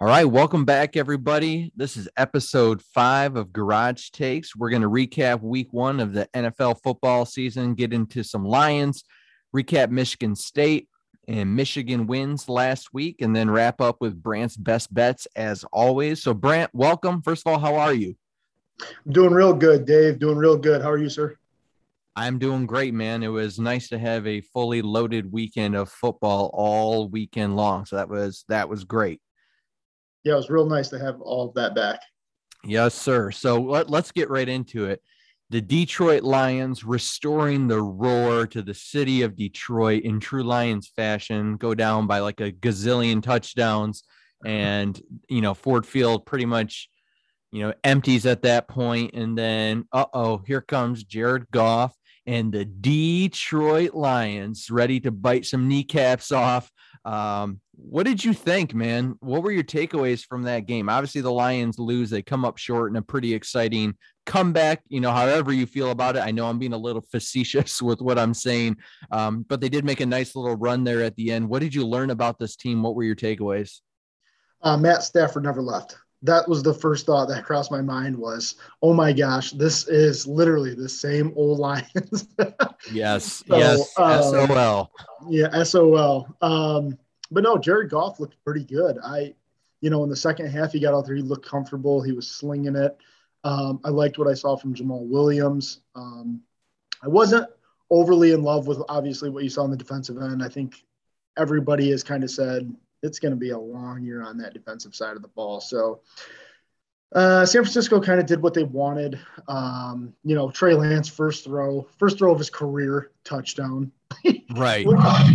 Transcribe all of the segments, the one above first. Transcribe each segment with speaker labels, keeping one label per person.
Speaker 1: All right, welcome back, everybody. This is episode five of Garage Takes. We're going to recap week one of the NFL football season, get into some Lions, recap Michigan State and Michigan wins last week, and then wrap up with Brant's best bets as always. So, Brant, welcome. First of all, how are you?
Speaker 2: I'm doing real good, Dave. Doing real good. How are you, sir?
Speaker 1: I'm doing great, man. It was nice to have a fully loaded weekend of football all weekend long. So that was that was great
Speaker 2: yeah, it was real nice to have all of that back.
Speaker 1: Yes, sir. So let, let's get right into it. The Detroit Lions restoring the roar to the city of Detroit in true Lions fashion, go down by like a gazillion touchdowns. And, you know, Ford Field pretty much, you know, empties at that point. And then, uh oh, here comes Jared Goff and the Detroit Lions ready to bite some kneecaps off um, what did you think, man? What were your takeaways from that game? Obviously, the Lions lose. They come up short in a pretty exciting comeback. You know, however you feel about it. I know I'm being a little facetious with what I'm saying, um, but they did make a nice little run there at the end. What did you learn about this team? What were your takeaways?
Speaker 2: Uh, Matt Stafford never left. That was the first thought that crossed my mind was, oh my gosh, this is literally the same old Lions.
Speaker 1: yes, so, yes, um, SOL.
Speaker 2: Yeah, SOL. Um, but no, Jared Goff looked pretty good. I, you know, in the second half, he got out there, he looked comfortable, he was slinging it. Um, I liked what I saw from Jamaal Williams. Um, I wasn't overly in love with obviously what you saw on the defensive end. I think everybody has kind of said it's going to be a long year on that defensive side of the ball. So uh, San Francisco kind of did what they wanted. Um, you know, Trey Lance first throw, first throw of his career touchdown.
Speaker 1: right.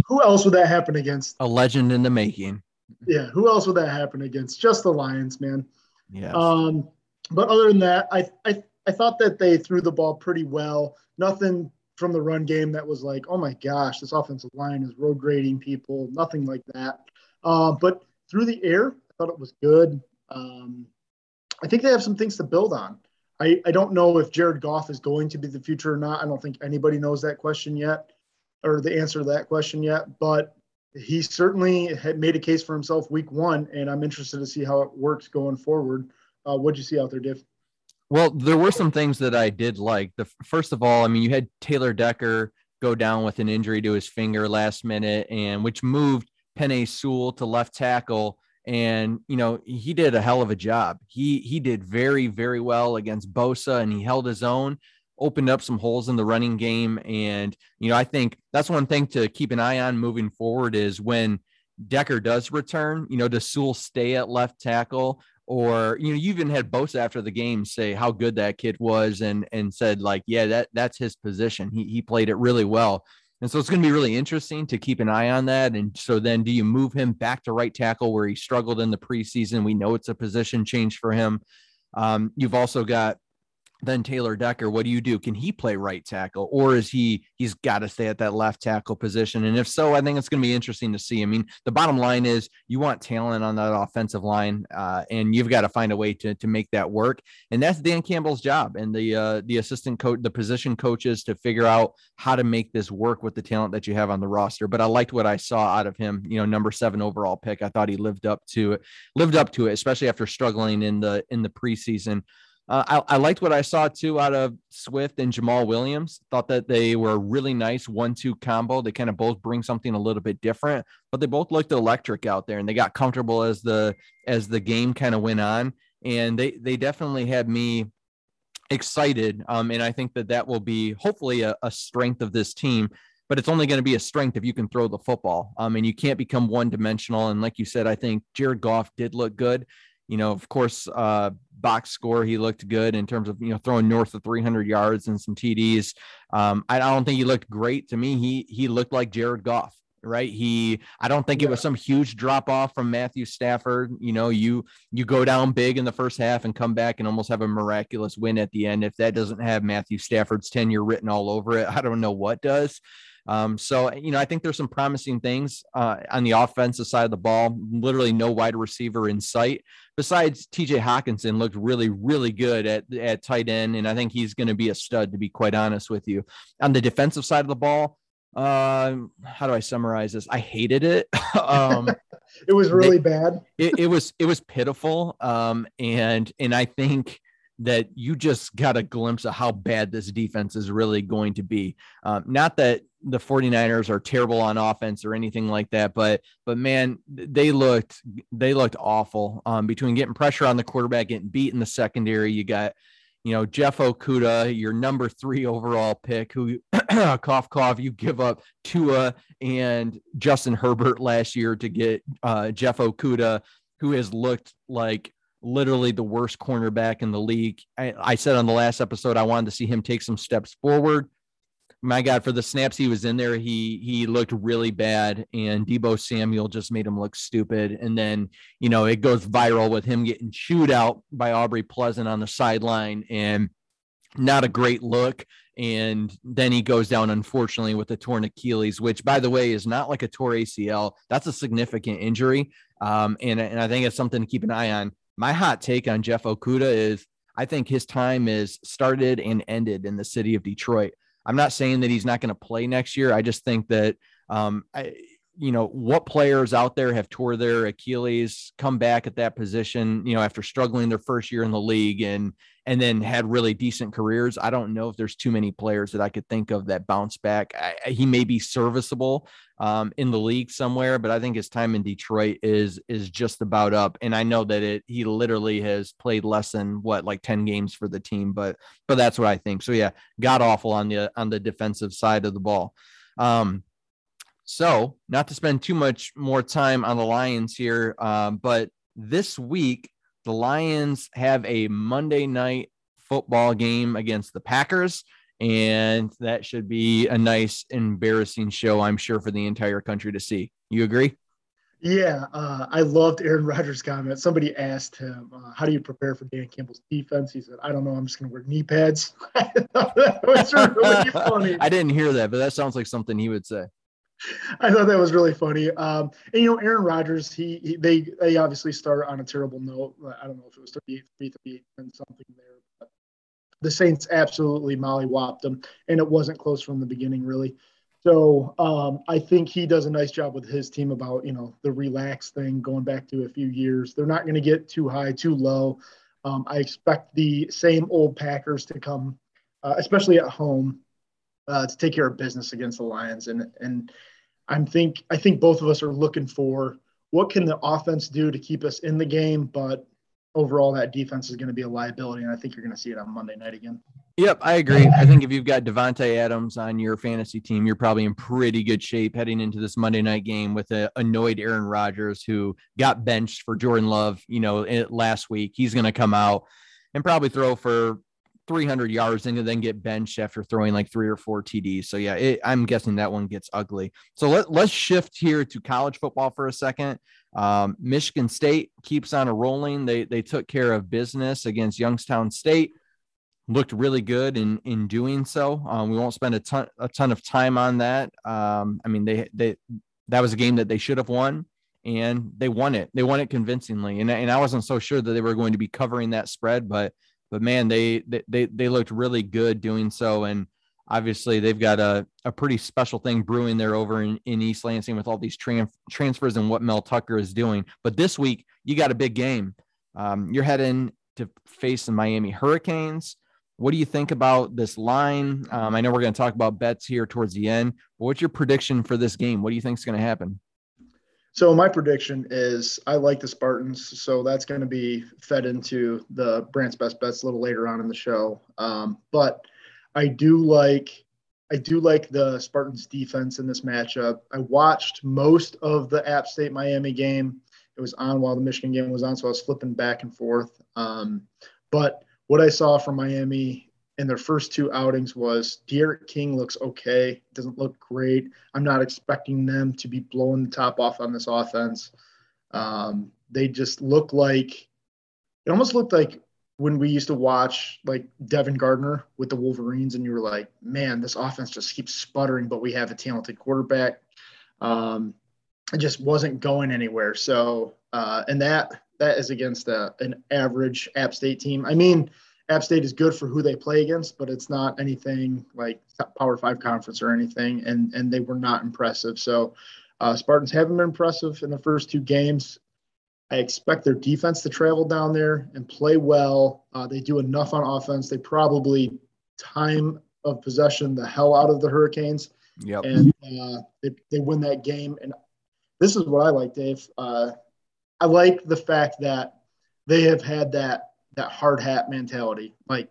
Speaker 2: who else would that happen against?
Speaker 1: A legend in the making.
Speaker 2: Yeah. Who else would that happen against? Just the Lions, man.
Speaker 1: Yeah.
Speaker 2: Um, but other than that, I, I I thought that they threw the ball pretty well. Nothing from the run game that was like, oh my gosh, this offensive line is road grading people. Nothing like that. Uh, but through the air, I thought it was good. Um, I think they have some things to build on. I, I don't know if Jared Goff is going to be the future or not. I don't think anybody knows that question yet or the answer to that question yet, but he certainly had made a case for himself week one, and I'm interested to see how it works going forward. Uh, what'd you see out there, Dave?
Speaker 1: Well, there were some things that I did like. The first of all, I mean, you had Taylor Decker go down with an injury to his finger last minute, and which moved Penei Sewell to left tackle. And you know he did a hell of a job. He he did very very well against Bosa, and he held his own. Opened up some holes in the running game, and you know I think that's one thing to keep an eye on moving forward is when Decker does return. You know, does Sewell stay at left tackle, or you know, you even had Bosa after the game say how good that kid was, and and said like, yeah, that that's his position. He he played it really well. And so it's going to be really interesting to keep an eye on that. And so then do you move him back to right tackle where he struggled in the preseason? We know it's a position change for him. Um, you've also got then Taylor Decker, what do you do? Can he play right tackle or is he he's got to stay at that left tackle position? And if so, I think it's going to be interesting to see. I mean, the bottom line is you want talent on that offensive line, uh, and you've got to find a way to to make that work. And that's Dan Campbell's job and the uh, the assistant coach, the position coaches to figure out how to make this work with the talent that you have on the roster. But I liked what I saw out of him. You know, number seven overall pick. I thought he lived up to it, lived up to it, especially after struggling in the in the preseason. Uh, I, I, liked what I saw too out of Swift and Jamaal Williams. Thought that they were a really nice one-two combo. They kind of both bring something a little bit different, but they both looked electric out there, and they got comfortable as the as the game kind of went on. And they they definitely had me excited. Um, and I think that that will be hopefully a, a strength of this team. But it's only going to be a strength if you can throw the football. Um, and you can't become one dimensional. And like you said, I think Jared Goff did look good you know, of course, uh, box score, he looked good in terms of, you know, throwing north of 300 yards and some TDs. Um, I don't think he looked great to me. He, he looked like Jared Goff, right? He, I don't think yeah. it was some huge drop off from Matthew Stafford. You know, you, you go down big in the first half and come back and almost have a miraculous win at the end. If that doesn't have Matthew Stafford's tenure written all over it, I don't know what does. Um, so, you know, I think there's some promising things uh, on the offensive side of the ball. Literally no wide receiver in sight besides TJ Hockenson looked really, really good at, at tight end. And I think he's going to be a stud, to be quite honest with you. On the defensive side of the ball, uh, how do I summarize this? I hated it. um,
Speaker 2: it was really they, bad.
Speaker 1: it, it was it was pitiful. Um, and and I think that you just got a glimpse of how bad this defense is really going to be. Um, not that the 49ers are terrible on offense or anything like that, but but man, they looked they looked awful. Um, between getting pressure on the quarterback, getting beat in the secondary, you got you know Jeff Okudah your number three overall pick, who cough cough, you give up Tua and Justin Herbert last year to get uh, Jeff Okudah who has looked like literally the worst cornerback in the league. I, I, said on the last episode I wanted to see him take some steps forward. My God, for the snaps he was in there, he he looked really bad, and Deebo Samuel just made him look stupid. And then you know it goes viral with him getting chewed out by Aubrey Pleasant on the sideline, and not a great look. And then he goes down, unfortunately, with a torn Achilles, which, by the way, is not like a torn ACL. That's a significant injury. Um, and, and I think it's something to keep an eye on my hot take on Jeff Okudah is I think his time is started and ended in the city of Detroit. I'm not saying that he's not going to play next year. I just think that um, I, you know, what players out there have tore their Achilles, come back at that position, you know, after struggling their first year in the league and and then had really decent careers. I don't know if there's too many players that I could think of that bounce back. I, he may be serviceable um, in the league somewhere, but I think his time in Detroit is is just about up. And I know that it he literally has played less than what like 10 games for the team, but but that's what I think. So yeah, god awful on the on the defensive side of the ball. Um, so, not to spend too much more time on the Lions here, um, but this week, the Lions have a Monday night football game against the Packers. And that should be a nice, embarrassing show, I'm sure, for the entire country to see. You agree?
Speaker 2: Yeah, uh, I loved Aaron Rodgers' comment. Somebody asked him, uh, "How do you prepare for Dan Campbell's defense?" He said, "I don't know. I'm just going to wear knee pads." that was
Speaker 1: really funny. I didn't hear that, but that sounds like something he would say.
Speaker 2: I thought that was really funny. Um, and you know, Aaron Rodgers, he, he, they they obviously start on a terrible note. I don't know if it was 38, 38 and something there, but the Saints absolutely mollywopped them, and it wasn't close from the beginning, really. So um, I think he does a nice job with his team about you know the relax thing going back to a few years. They're not going to get too high, too low. Um, I expect the same old Packers to come, uh, especially at home, uh, to take care of business against the Lions. And and I'm think I think both of us are looking for what can the offense do to keep us in the game, but overall that defense is going to be a liability, and I think you're going to see it on Monday night again.
Speaker 1: Yep, I agree. I think if you've got Davante Adams on your fantasy team, you're probably in pretty good shape heading into this Monday night game with a annoyed Aaron Rodgers who got benched for Jordan Love, you know, last week. He's going to come out and probably throw for 300 yards and then get benched after throwing like three or four TDs. So yeah, it, I'm guessing that one gets ugly. So let, let's shift here to college football for a second. Um, Michigan State keeps on a rolling. They they took care of business against Youngstown State. Looked really good in in doing so. Um, we won't spend a ton a ton of time on that. Um, I mean they they that was a game that they should have won and they won it. They won it convincingly. And, and I wasn't so sure that they were going to be covering that spread, but but man, they they they looked really good doing so, and obviously they've got a, a pretty special thing brewing there over in, in East Lansing with all these tran- transfers and what Mel Tucker is doing. But this week you got a big game. Um, you're heading to face the Miami Hurricanes. What do you think about this line? Um, I know we're going to talk about bets here towards the end, but what's your prediction for this game? What do you think is going to happen?
Speaker 2: So my prediction is I like the Spartans, so that's going to be fed into the Brant's best bets a little later on in the show. Um, but I do like I do like the Spartans defense in this matchup. I watched most of the App State Miami game. It was on while the Michigan game was on, so I was flipping back and forth. Um, but what I saw from Miami in their first two outings was D'Eriq King looks okay, doesn't look great. I'm not expecting them to be blowing the top off on this offense. Um, they just look like it almost looked like when we used to watch like Devin Gardner with the Wolverines, and you were like, man, this offense just keeps sputtering, but we have a talented quarterback. Um, it just wasn't going anywhere. So, uh, and that that is against a, an average App State team. I mean, App State is good for who they play against, but it's not anything like Power Five conference or anything, and and they were not impressive. So Uh, Spartans haven't been impressive in the first two games. I expect their defense to travel down there and play well. Uh, they do enough on offense. They probably time of possession the hell out of the Hurricanes.
Speaker 1: Yep.
Speaker 2: And uh, they, they win that game. And this is what I like, Dave. Uh, I like the fact that they have had that that hard hat mentality. Like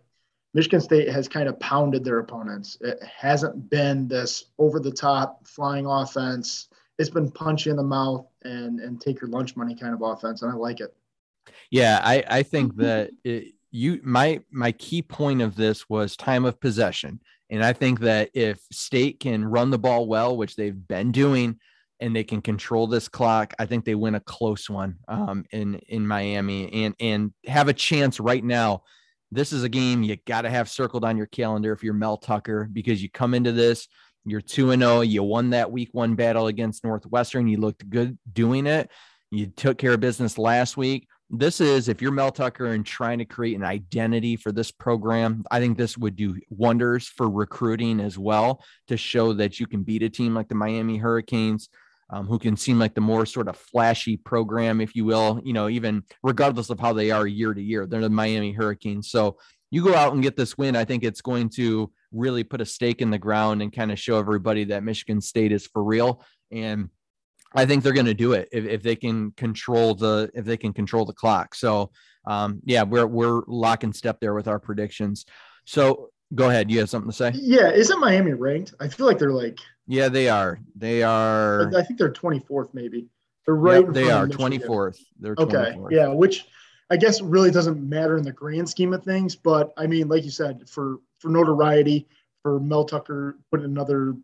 Speaker 2: Michigan State has kind of pounded their opponents. It hasn't been this over the top flying offense. It's been punch in the mouth and and take your lunch money kind of offense, and I like it.
Speaker 1: Yeah, I I think that it, you my my key point of this was time of possession, and I think that if State can run the ball well, which they've been doing, and they can control this clock, I think they win a close one um, in in Miami and and have a chance right now. This is a game you got to have circled on your calendar if you're Mel Tucker because you come into this, you're 2 and 0, you won that week 1 battle against Northwestern, you looked good doing it. You took care of business last week. This is if you're Mel Tucker and trying to create an identity for this program, I think this would do wonders for recruiting as well to show that you can beat a team like the Miami Hurricanes um, who can seem like the more sort of flashy program, if you will, you know, even regardless of how they are year to year. They're the Miami Hurricanes. So you go out and get this win. I think it's going to really put a stake in the ground and kind of show everybody that Michigan State is for real. And I think they're going to do it if, if they can control the if they can control the clock. So um, yeah, we're we're lock and step there with our predictions. So go ahead. You have something to say?
Speaker 2: Yeah, isn't Miami ranked? I feel like they're like
Speaker 1: yeah, they are. They are.
Speaker 2: I think they're 24th, maybe. They're right.
Speaker 1: Yep, they are 24th. They're 24th.
Speaker 2: okay. Yeah, which I guess really doesn't matter in the grand scheme of things, but I mean, like you said, for for notoriety, for Mel Tucker putting another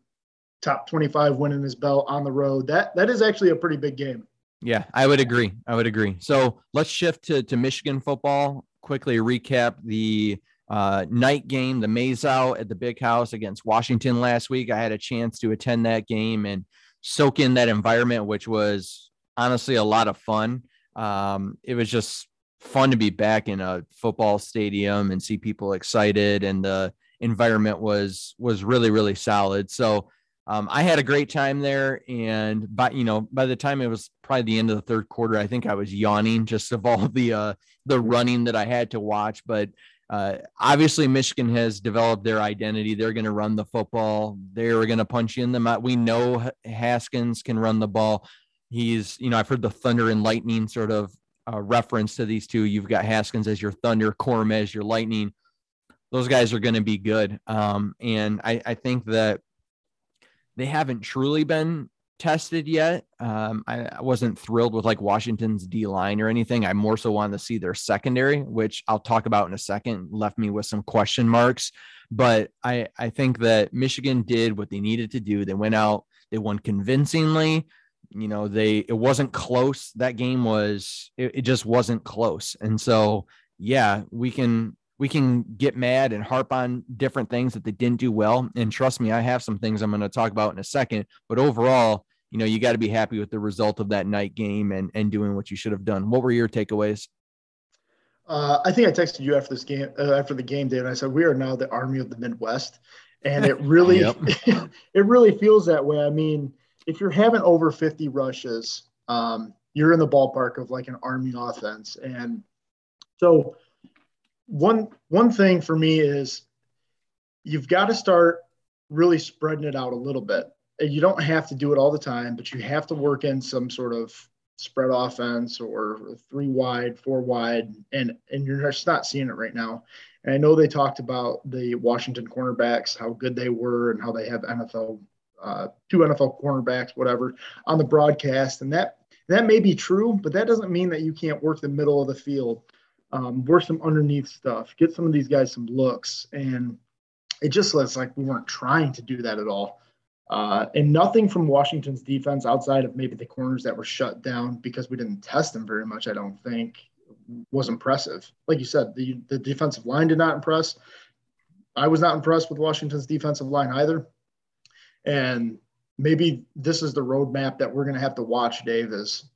Speaker 2: top 25 win in his belt on the road, that that is actually a pretty big game.
Speaker 1: Yeah, I would agree. I would agree. So let's shift to to Michigan football. Quickly recap the uh, night game, the Maize Out at the Big House against Washington last week. I had a chance to attend that game and soak in that environment, which was honestly a lot of fun. Um, it was just fun to be back in a football stadium and see people excited, and the environment was was really really solid. So um, I had a great time there, and by you know by the time it was probably the end of the third quarter, I think I was yawning just of all the uh, the running that I had to watch, but uh, obviously, Michigan has developed their identity. They're going to run the football. They're going to punch you in the mouth. We know Haskins can run the ball. He's, you know, I've heard the thunder and lightning sort of uh, reference to these two. You've got Haskins as your thunder, Corum as your lightning. Those guys are going to be good. Um, and I, I think that they haven't truly been tested yet. Um, I, wasn't thrilled with like Washington's D line or anything. I more so wanted to see their secondary, which I'll talk about in a second, left me with some question marks. But I, I think that Michigan did what they needed to do. They went out, they won convincingly. You know, they it wasn't close. That game was it, it just wasn't close. And so yeah, we can we can get mad and harp on different things that they didn't do well. And trust me, I have some things I'm going to talk about in a second. But overall, you know, you got to be happy with the result of that night game and and doing what you should have done. What were your takeaways?
Speaker 2: Uh, I think I texted you after this game, uh, after the game, Dave, and I said we are now the army of the Midwest, and it really, it really feels that way. I mean, if you're having over 50 rushes, um, you're in the ballpark of like an army offense, and so one one thing for me is you've got to start really spreading it out a little bit. And You don't have to do it all the time, but you have to work in some sort of spread offense or three wide, four wide, and and you're just not seeing it right now. And I know they talked about the Washington cornerbacks, how good they were, and how they have NFL uh, two NFL cornerbacks, whatever, on the broadcast, and that that may be true, but that doesn't mean that you can't work the middle of the field um, work some underneath stuff, get some of these guys some looks. And it just looks like we weren't trying to do that at all. Uh, and nothing from Washington's defense outside of maybe the corners that were shut down because we didn't test them very much, I don't think, was impressive. Like you said, the, the defensive line did not impress. I was not impressed with Washington's defensive line either. And maybe this is the roadmap that we're going to have to watch, Dave, is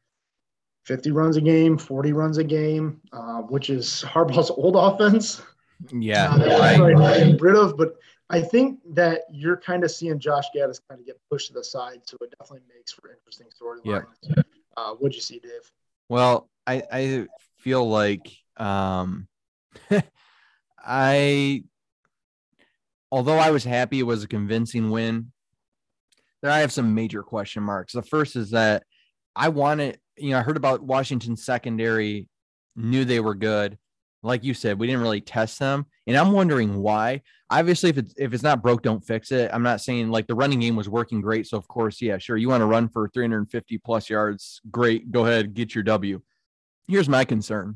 Speaker 2: 50 runs a game, 40 runs a game, uh, which is Harbaugh's old offense.
Speaker 1: Yeah,
Speaker 2: uh, right. rid of. But I think that you're kind of seeing Josh Gattis kind of get pushed to the side, so it definitely makes for interesting storylines. Yeah. Uh, what'd you see, Dave?
Speaker 1: Well, I I feel like um, I although I was happy it was a convincing win, there I have some major question marks. The first is that I wanted, you know, I heard about Washington secondary, knew they were good. Like you said, we didn't really test them, and I'm wondering why. Obviously, if it's if it's not broke, don't fix it. I'm not saying like the running game was working great, so of course, yeah, sure, you want to run for 350 plus yards, great, go ahead, get your W. Here's my concern.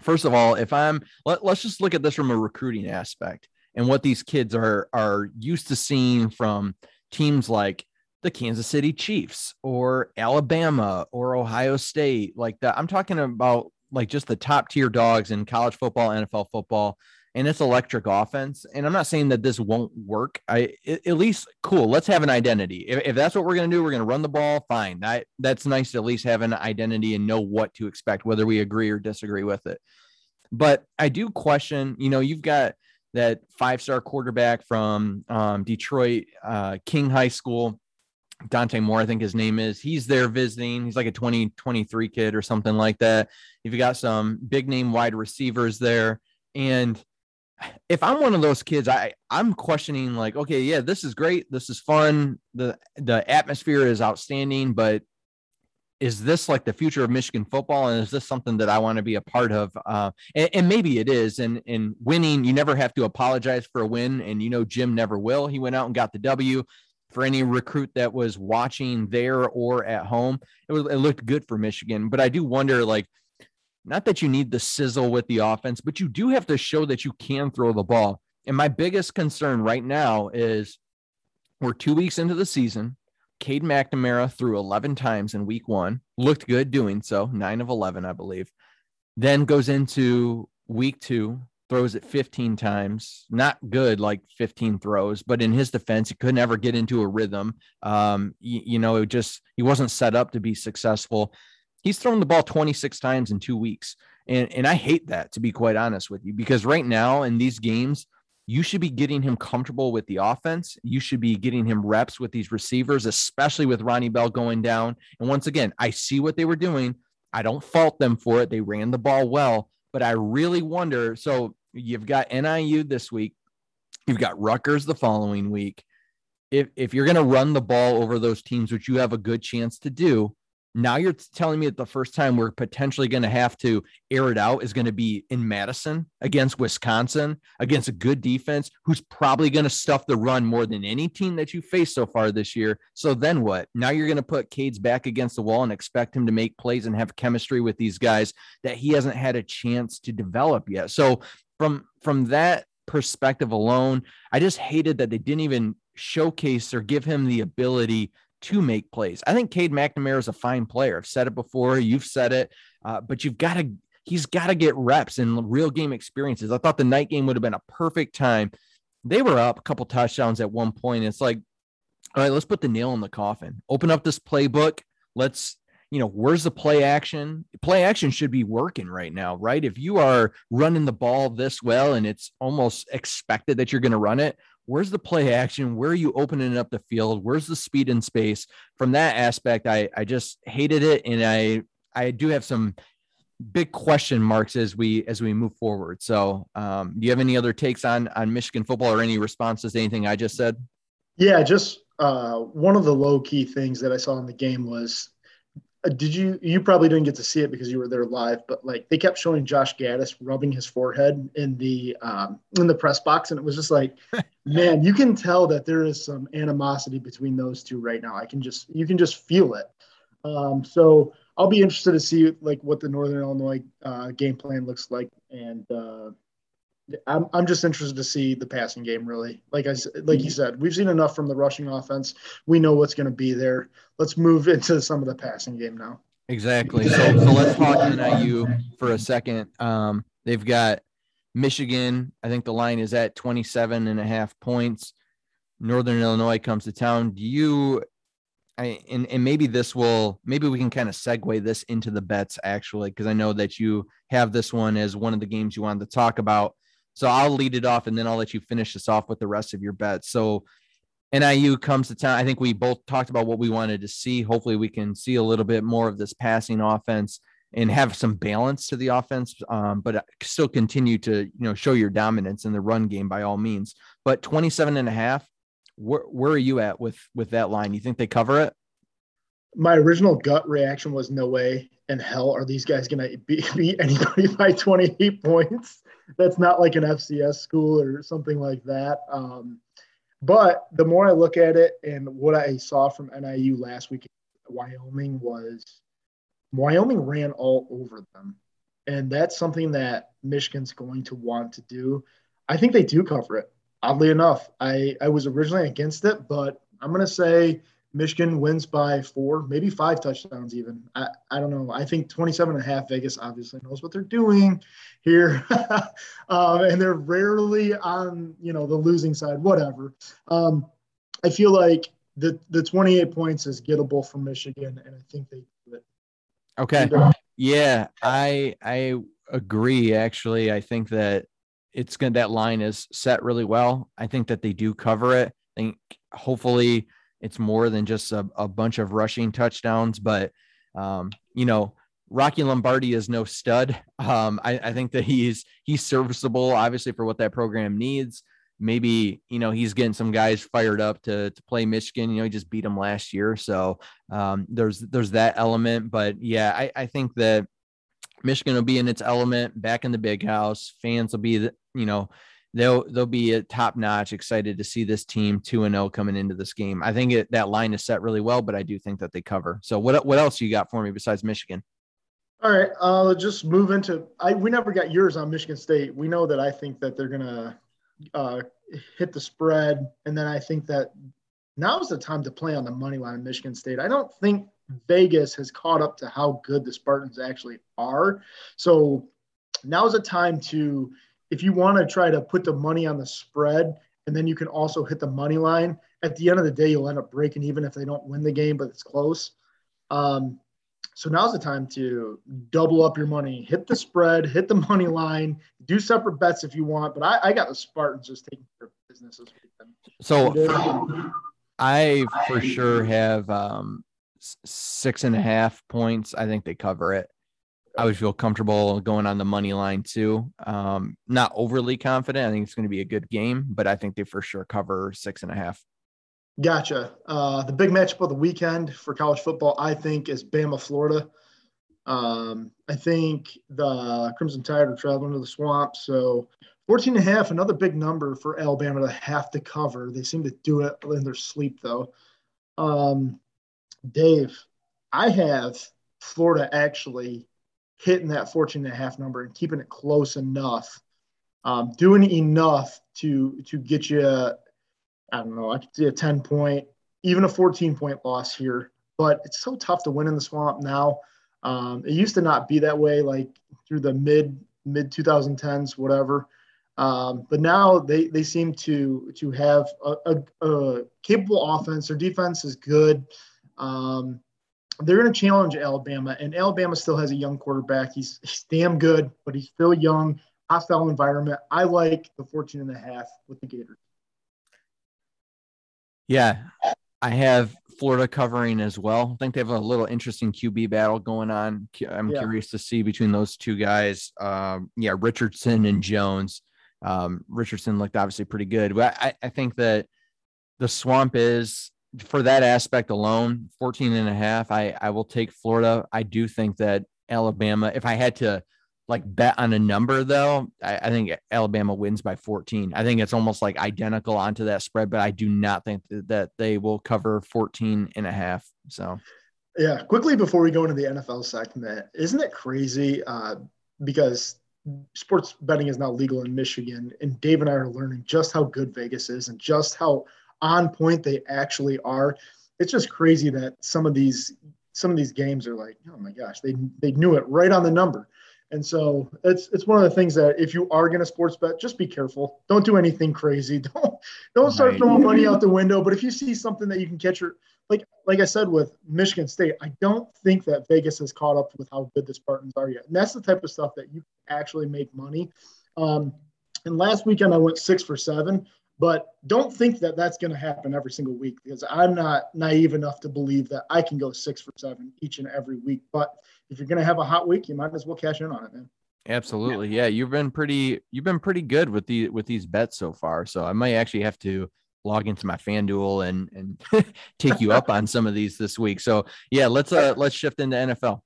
Speaker 1: First of all, if I'm let, let's just look at this from a recruiting aspect and what these kids are are used to seeing from teams like the Kansas City Chiefs or Alabama or Ohio State, like that. I'm talking about like just the top tier dogs in college football, NFL football, and it's electric offense. And I'm not saying that this won't work. I at least cool. Let's have an identity. If, if that's what we're gonna do, we're gonna run the ball. Fine. That that's nice to at least have an identity and know what to expect, whether we agree or disagree with it. But I do question. You know, you've got that five star quarterback from um, Detroit uh, King High School. Dante Moore, I think his name is. He's there visiting. He's like a 2023 kid or something like that. You've got some big name wide receivers there. And if I'm one of those kids, I I'm questioning like, okay, yeah, this is great. This is fun. The the atmosphere is outstanding, but is this like the future of Michigan football? And is this something that I want to be a part of? Uh, and, and, maybe it is. And, and winning, you never have to apologize for a win. And, you know, Jim never will. He went out and got the W for any recruit that was watching there or at home. It, was, it looked good for Michigan. But I do wonder, like, not that you need the sizzle with the offense, but you do have to show that you can throw the ball. And my biggest concern right now is we're two weeks into the season. Cade McNamara threw 11 times in week one, looked good doing so, nine of 11, I believe. Then goes into week two, throws it 15 times, not good like 15 throws, but in his defense, he could never get into a rhythm. Um, you, you know, it just, he wasn't set up to be successful. He's thrown the ball 26 times in two weeks. And, and I hate that, to be quite honest with you, because right now in these games, you should be getting him comfortable with the offense. You should be getting him reps with these receivers, especially with Ronnie Bell going down. And once again, I see what they were doing. I don't fault them for it. They ran the ball well, but I really wonder. So you've got NIU this week, you've got Rutgers the following week. If if you're going to run the ball over those teams, which you have a good chance to do, now you're telling me that the first time we're potentially going to have to air it out is going to be in Madison against Wisconsin, against a good defense who's probably going to stuff the run more than any team that you faced so far this year. So then what? Now you're going to put Cade's back against the wall and expect him to make plays and have chemistry with these guys that he hasn't had a chance to develop yet. So from from that perspective alone, I just hated that they didn't even showcase or give him the ability to make plays. I think Cade McNamara is a fine player. I've said it before. You've said it, uh, but you've got to. He's got to get reps and real game experiences. I thought the night game would have been a perfect time. They were up a couple touchdowns at one point. It's like, all right, let's put the nail in the coffin. Open up this playbook. Let's you know, where's the play action? Play action should be working right now, right? If you are running the ball this well and it's almost expected that you're going to run it, where's the play action? Where are you opening up the field? Where's the speed and space? From that aspect, I I just hated it, and I I do have some big question marks as we as we move forward. So, um, do you have any other takes on on Michigan football or any responses to anything I just said?
Speaker 2: Yeah, just uh, one of the low key things that I saw in the game was did you you probably didn't get to see it because you were there live but like they kept showing josh gattis rubbing his forehead in the um, in the press box and it was just like man you can tell that there is some animosity between those two right now. I can just you can just feel it. Um, so i'll be interested to see like what the northern illinois uh, game plan looks like and uh, I'm, I'm just interested to see the passing game really. Like I like you said, we've seen enough from the rushing offense. We know what's going to be there. Let's move into some of the passing game now.
Speaker 1: Exactly. So so let's talk NIU for a second. Um, they've got Michigan. I think the line is at 27 and a half points. Northern Illinois comes to town. Do you I, and, and maybe this will maybe we can kind of segue this into the bets actually because I know that you have this one as one of the games you wanted to talk about So I'll lead it off and then I'll let you finish this off with the rest of your bets. So NIU comes to town. I think we both talked about what we wanted to see. Hopefully, we can see a little bit more of this passing offense and have some balance to the offense, um, but still continue to you know show your dominance in the run game by all means. But 27 and a half, where, where are you at with with that line? You think they cover it?
Speaker 2: My original gut reaction was no way in hell are these guys going to beat, beat anybody by 28 points. That's not like an FCS school or something like that. Um, but the more I look at it and what I saw from NIU last week, Wyoming was Wyoming ran all over them. And that's something that Michigan's going to want to do. I think they do cover it. Oddly enough, I, I was originally against it, but I'm going to say Michigan wins by four, maybe five touchdowns even. I, I don't know. I think 27 and a half Vegas obviously knows what they're doing here. um, and they're rarely on, you know, the losing side, whatever. Um, I feel like the, the 28 points is gettable for Michigan, and I think they do it.
Speaker 1: Okay. Yeah, I I agree actually. I think that it's good that line is set really well. I think that they do cover it. I think hopefully – it's more than just a, a bunch of rushing touchdowns, but um, you know, Rocky Lombardi is no stud. Um, I, I, think that he's he's serviceable, obviously, for what that program needs. Maybe you know he's getting some guys fired up to to play Michigan. You know, he just beat them last year, so um, there's there's that element. But yeah, I, I think that Michigan will be in its element back in the big house. Fans will be, you know, they'll they'll be top notch. Excited to see this team two and zero oh coming into this game. I think it, that line is set really well, but I do think that they cover. So what what else you got for me besides Michigan?
Speaker 2: All right, uh, just move into. I we never got yours on Michigan State. We know that I think that they're gonna uh, hit the spread, and then I think that now is the time to play on the money line in Michigan State. I don't think Vegas has caught up to how good the Spartans actually are. So now is the time to if you want to try to put the money on the spread and then you can also hit the money line, at the end of the day, you'll end up breaking even if they don't win the game, but it's close. Um, so now's the time to double up your money, hit the spread, hit the money line, do separate bets if you want. But I, I got the Spartans just taking care of business this weekend.
Speaker 1: So I for sure have um, six and a half points. I think they cover it. I would feel comfortable going on the money line too. Um, not overly confident. I think it's going to be a good game, but I think they for sure cover six and a half.
Speaker 2: Gotcha. Uh, the big matchup of the weekend for college football, I think, is Bama, Florida. Um, I think the Crimson Tide are traveling to the swamp. So 14 and a half, another big number for Alabama to have to cover. They seem to do it in their sleep, though. Um, Dave, I have Florida actually hitting that 14 and a half number and keeping it close enough, um, doing enough to to get you, I don't know, I could see a 10 point, even a 14 point loss here. But it's so tough to win in the swamp now. Um, it used to not be that way, like through the mid mid 2010s, whatever. Um, but now they, they seem to to have a, a, a capable offense. Their defense is good. Um, they're going to challenge Alabama, and Alabama still has a young quarterback. He's, he's damn good, but he's still young, hostile environment. I like the 14 and a half with the Gators.
Speaker 1: Yeah, I have Florida covering as well. I think they have a little interesting QB battle going on. I'm yeah. curious to see between those two guys. Um, yeah, Richardson and Jones. Um, Richardson looked obviously pretty good, but I, I think that the swamp is for that aspect alone, 14 and a half, I, I will take Florida. I do think that Alabama, if I had to like bet on a number though, I, I, think Alabama wins by 14. I think it's almost like identical onto that spread, but I do not think that they will cover 14 and a half. So,
Speaker 2: yeah, quickly before we go into the NFL segment, isn't it crazy? Uh, because sports betting is now legal in Michigan, and Dave and I are learning just how good Vegas is and just how on point they actually are. It's just crazy that some of these some of these games are like, oh my gosh, they they knew it right on the number. And so it's it's one of the things that if you are going to sports bet, just be careful. Don't do anything crazy. Don't don't start right. throwing money out the window. But if you see something that you can catch your like like I said with Michigan State, I don't think that Vegas has caught up with how good the Spartans are yet. And that's the type of stuff that you actually make money. Um, And last weekend I went six for seven, but don't think that that's going to happen every single week because I'm not naive enough to believe that I can go six for seven each and every week. But if you're going to have a hot week, you might as well cash in on it, man.
Speaker 1: Absolutely. Yeah. You've been pretty, you've been pretty good with the, with these bets so far. So I might actually have to log into my FanDuel and, and take you up on some of these this week. So yeah, let's, uh, let's shift into NFL.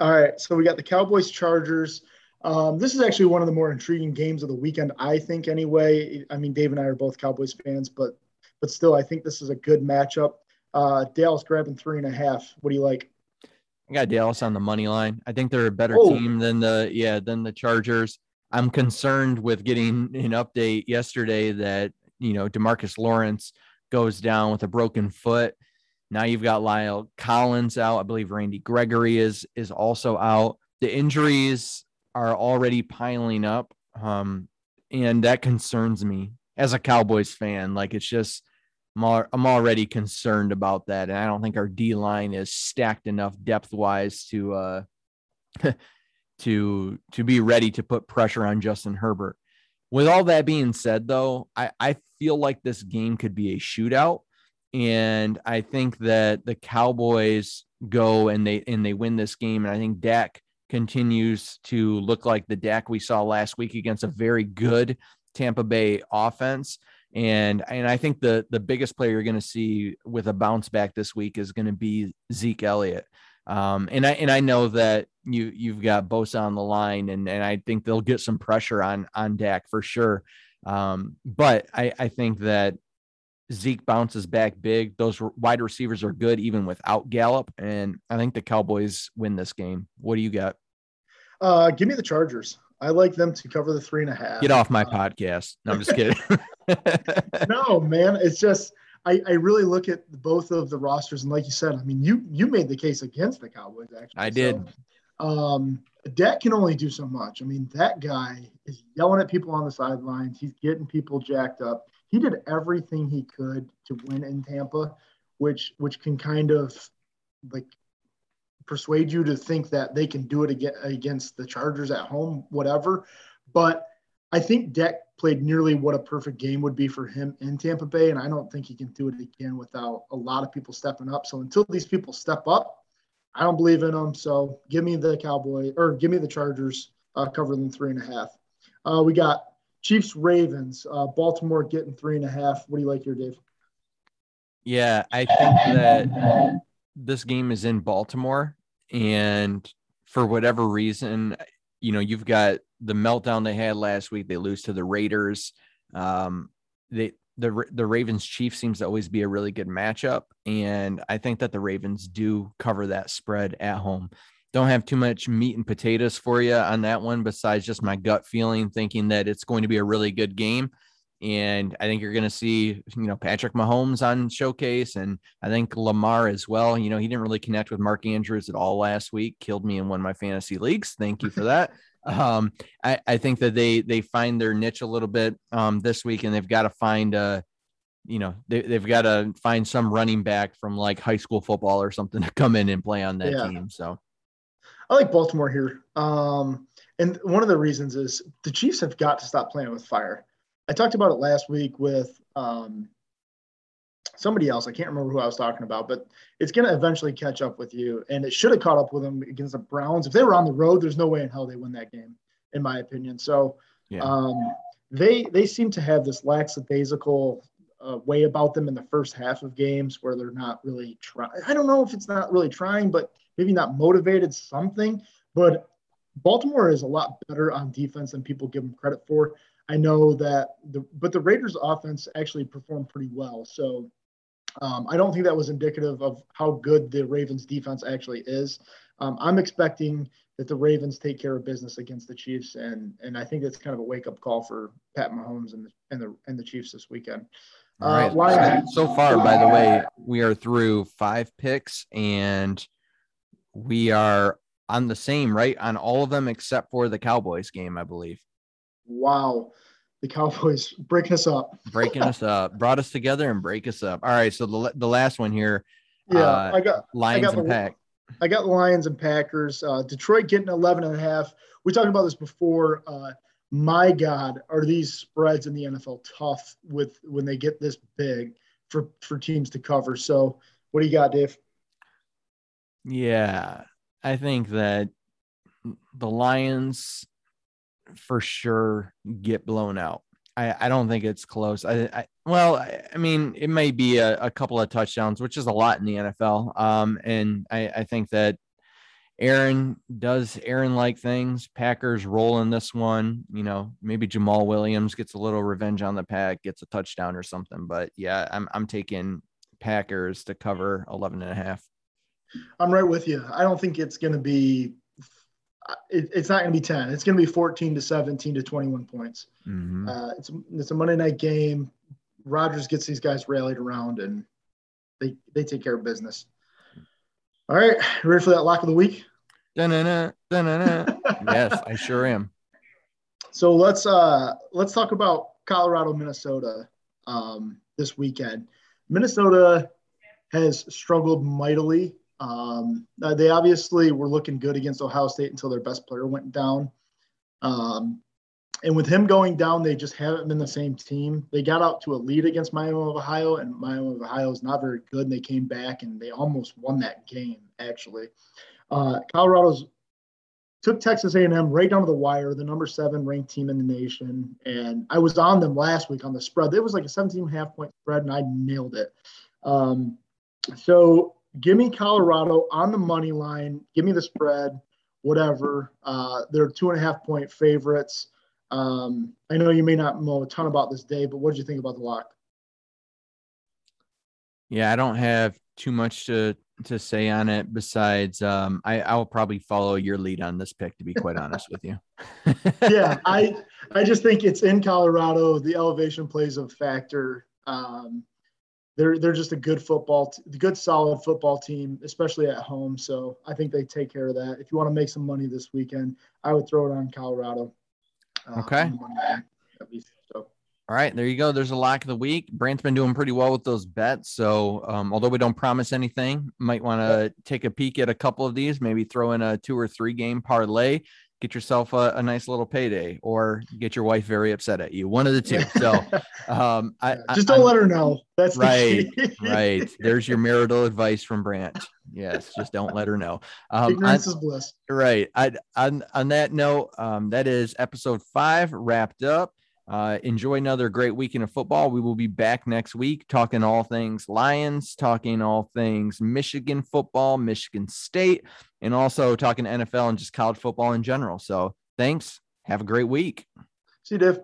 Speaker 2: All right. So we got the Cowboys Chargers. Um, this is actually one of the more intriguing games of the weekend, I think. Anyway, I mean, Dave and I are both Cowboys fans, but but still, I think this is a good matchup. Uh, Dallas grabbing three and a half. What do you like?
Speaker 1: I got Dallas on the money line. I think they're a better oh. team than the yeah than the Chargers. I'm concerned with getting an update yesterday that you know Demarcus Lawrence goes down with a broken foot. Now you've got La'el Collins out. I believe Randy Gregory is is also out. The injuries are already piling up. Um, and that concerns me as a Cowboys fan. Like it's just, I'm already concerned about that. And I don't think our D line is stacked enough depth wise to, uh, to, to be ready to put pressure on Justin Herbert. With all that being said, though, I, I feel like this game could be a shootout. And I think that the Cowboys go and they and they win this game. And I think Dak continues to look like the Dak we saw last week against a very good Tampa Bay offense. And and I think the the biggest player you're going to see with a bounce back this week is going to be Zeke Elliott. Um, and I and I know that you you've got Bosa on the line, and and I think they'll get some pressure on on Dak for sure. Um, but I I think that Zeke bounces back big. Those wide receivers are good even without Gallup, and I think the Cowboys win this game. What do you got?
Speaker 2: Uh, give me the Chargers. I like them to cover the three and a half.
Speaker 1: Get off my uh, podcast. No, I'm just kidding.
Speaker 2: no, man, it's just I, I really look at both of the rosters, and like you said, I mean, you you made the case against the Cowboys. Actually,
Speaker 1: I did.
Speaker 2: So, um, Dak can only do so much. I mean, that guy is yelling at people on the sidelines. He's getting people jacked up he did everything he could to win in Tampa, which which can kind of like persuade you to think that they can do it again against the Chargers at home, whatever. But I think Dak played nearly what a perfect game would be for him in Tampa Bay, and I don't think he can do it again without a lot of people stepping up. So until these people step up, I don't believe in them. So give me the Cowboy or give me the Chargers uh, covering three and a half. Uh, we got Chiefs Ravens. Uh, Baltimore getting three and a half. What do you like here, Dave?
Speaker 1: Yeah, I think that this game is in Baltimore, and for whatever reason, you know, you've got the meltdown they had last week. They lose to the Raiders. Um, they the the Ravens Chiefs seems to always be a really good matchup, and I think that the Ravens do cover that spread at home don't have too much meat and potatoes for you on that one, besides just my gut feeling, thinking that it's going to be a really good game. And I think you're going to see, you know, Patrick Mahomes on showcase, and I think Lamar as well. You know, he didn't really connect with Mark Andrews at all last week. Killed me in one of my fantasy leagues. Thank you for that. um, I, I think that they they find their niche a little bit um, this week, and they've got to find a you know they, they've got to find some running back from like high school football or something to come in and play on that yeah. team so
Speaker 2: I like Baltimore here. Um, and one of the reasons is the Chiefs have got to stop playing with fire. I talked about it last week with um, somebody else. I can't remember who I was talking about, but it's going to eventually catch up with you. And it should have caught up with them against the Browns. If they were on the road, there's no way in hell they win that game, in my opinion. So yeah. um, they they seem to have this lackadaisical uh, way about them in the first half of games where they're not really trying. I don't know if it's not really trying, but maybe not motivated, something. But Baltimore is a lot better on defense than people give them credit for. I know that the but the Raiders offense actually performed pretty well. So um, I don't think that was indicative of how good the Ravens defense actually is. Um, I'm expecting that the Ravens take care of business against the Chiefs, and and I think that's kind of a wake up call for Pat Mahomes and the and the and the Chiefs this weekend.
Speaker 1: All right. Uh, so far, by the way, we are through five picks and we are on the same, right? On all of them except for the Cowboys game, I believe.
Speaker 2: Wow. The Cowboys breaking us up.
Speaker 1: breaking us up. Brought us together and break us up. All right. So the, the last one here.
Speaker 2: Yeah. Uh, I got
Speaker 1: Lions
Speaker 2: I got
Speaker 1: and
Speaker 2: the,
Speaker 1: Pack.
Speaker 2: I got Lions and Packers. Uh, Detroit getting 11 and a half. We talked about this before. Uh, my God, are these spreads in the NFL tough with when they get this big for for teams to cover? So, what do you got, Dave?
Speaker 1: Yeah, I think that the Lions for sure get blown out. I, I don't think it's close. I, I well, I, I, mean, it may be a, a, couple of touchdowns, which is a lot in the NFL. Um, and I, I think that Aaron does Aaron like things. Packers roll in this one. You know, maybe Jamaal Williams gets a little revenge on the pack, gets a touchdown or something. But yeah, I'm I'm taking Packers to cover 11 and a half.
Speaker 2: I'm right with you. I don't think it's going to be it, it's not going to be 10. It's going to be 14 to 17 to 21 points. Mm-hmm. Uh, it's, it's a Monday night game. Rodgers gets these guys rallied around and they, they take care of business. All right. Ready for that lock of the week?
Speaker 1: Da-na-na, da-na-na. yes, I sure am.
Speaker 2: So let's uh let's talk about Colorado, Minnesota um, this weekend. Minnesota has struggled mightily um, uh, they obviously were looking good against Ohio State until their best player went down. Um, and with him going down, they just haven't been the same team. They got out to a lead against Miami of Ohio, and Miami of Ohio is not very good. And they came back and they almost won that game. Actually, uh, Colorado's took Texas A&M right down to the wire, the number seven ranked team in the nation. And I was on them last week on the spread. It was like a 17 and a half point spread, and I nailed it. Um, so give me Colorado on the money line. Give me the spread, whatever. Uh, they're two and a half point favorites. Um, I know you may not know a ton about this day, but what did you think about the lock?
Speaker 1: Yeah, I don't have too much to to say on it besides um, I, I will probably follow your lead on this pick to be quite honest with you.
Speaker 2: yeah, I I just think it's in Colorado. The elevation plays a factor. Um, they're they're just a good football, t- good solid football team, especially at home. So I think they take care of that. If you want to make some money this weekend, I would throw it on Colorado.
Speaker 1: Uh, okay. All right, there you go. There's a lock of the week. Brant's been doing pretty well with those bets. So, um, although we don't promise anything, might want to take a peek at a couple of these. Maybe throw in a two or three game parlay get yourself a, a, nice little payday or get your wife very upset at you one of the two. So um I,
Speaker 2: just don't I, let her know. That's
Speaker 1: right right. There's your marital advice from brant. Yes just don't let her know.
Speaker 2: Um Ignorance on, is bliss.
Speaker 1: Right. I, on on that note um that is episode five wrapped up uh, enjoy another great weekend of football. We will be back next week talking all things Lions, talking all things Michigan football, Michigan State, and also talking NFL and just college football in general. So thanks. Have a great week.
Speaker 2: See you, Dave.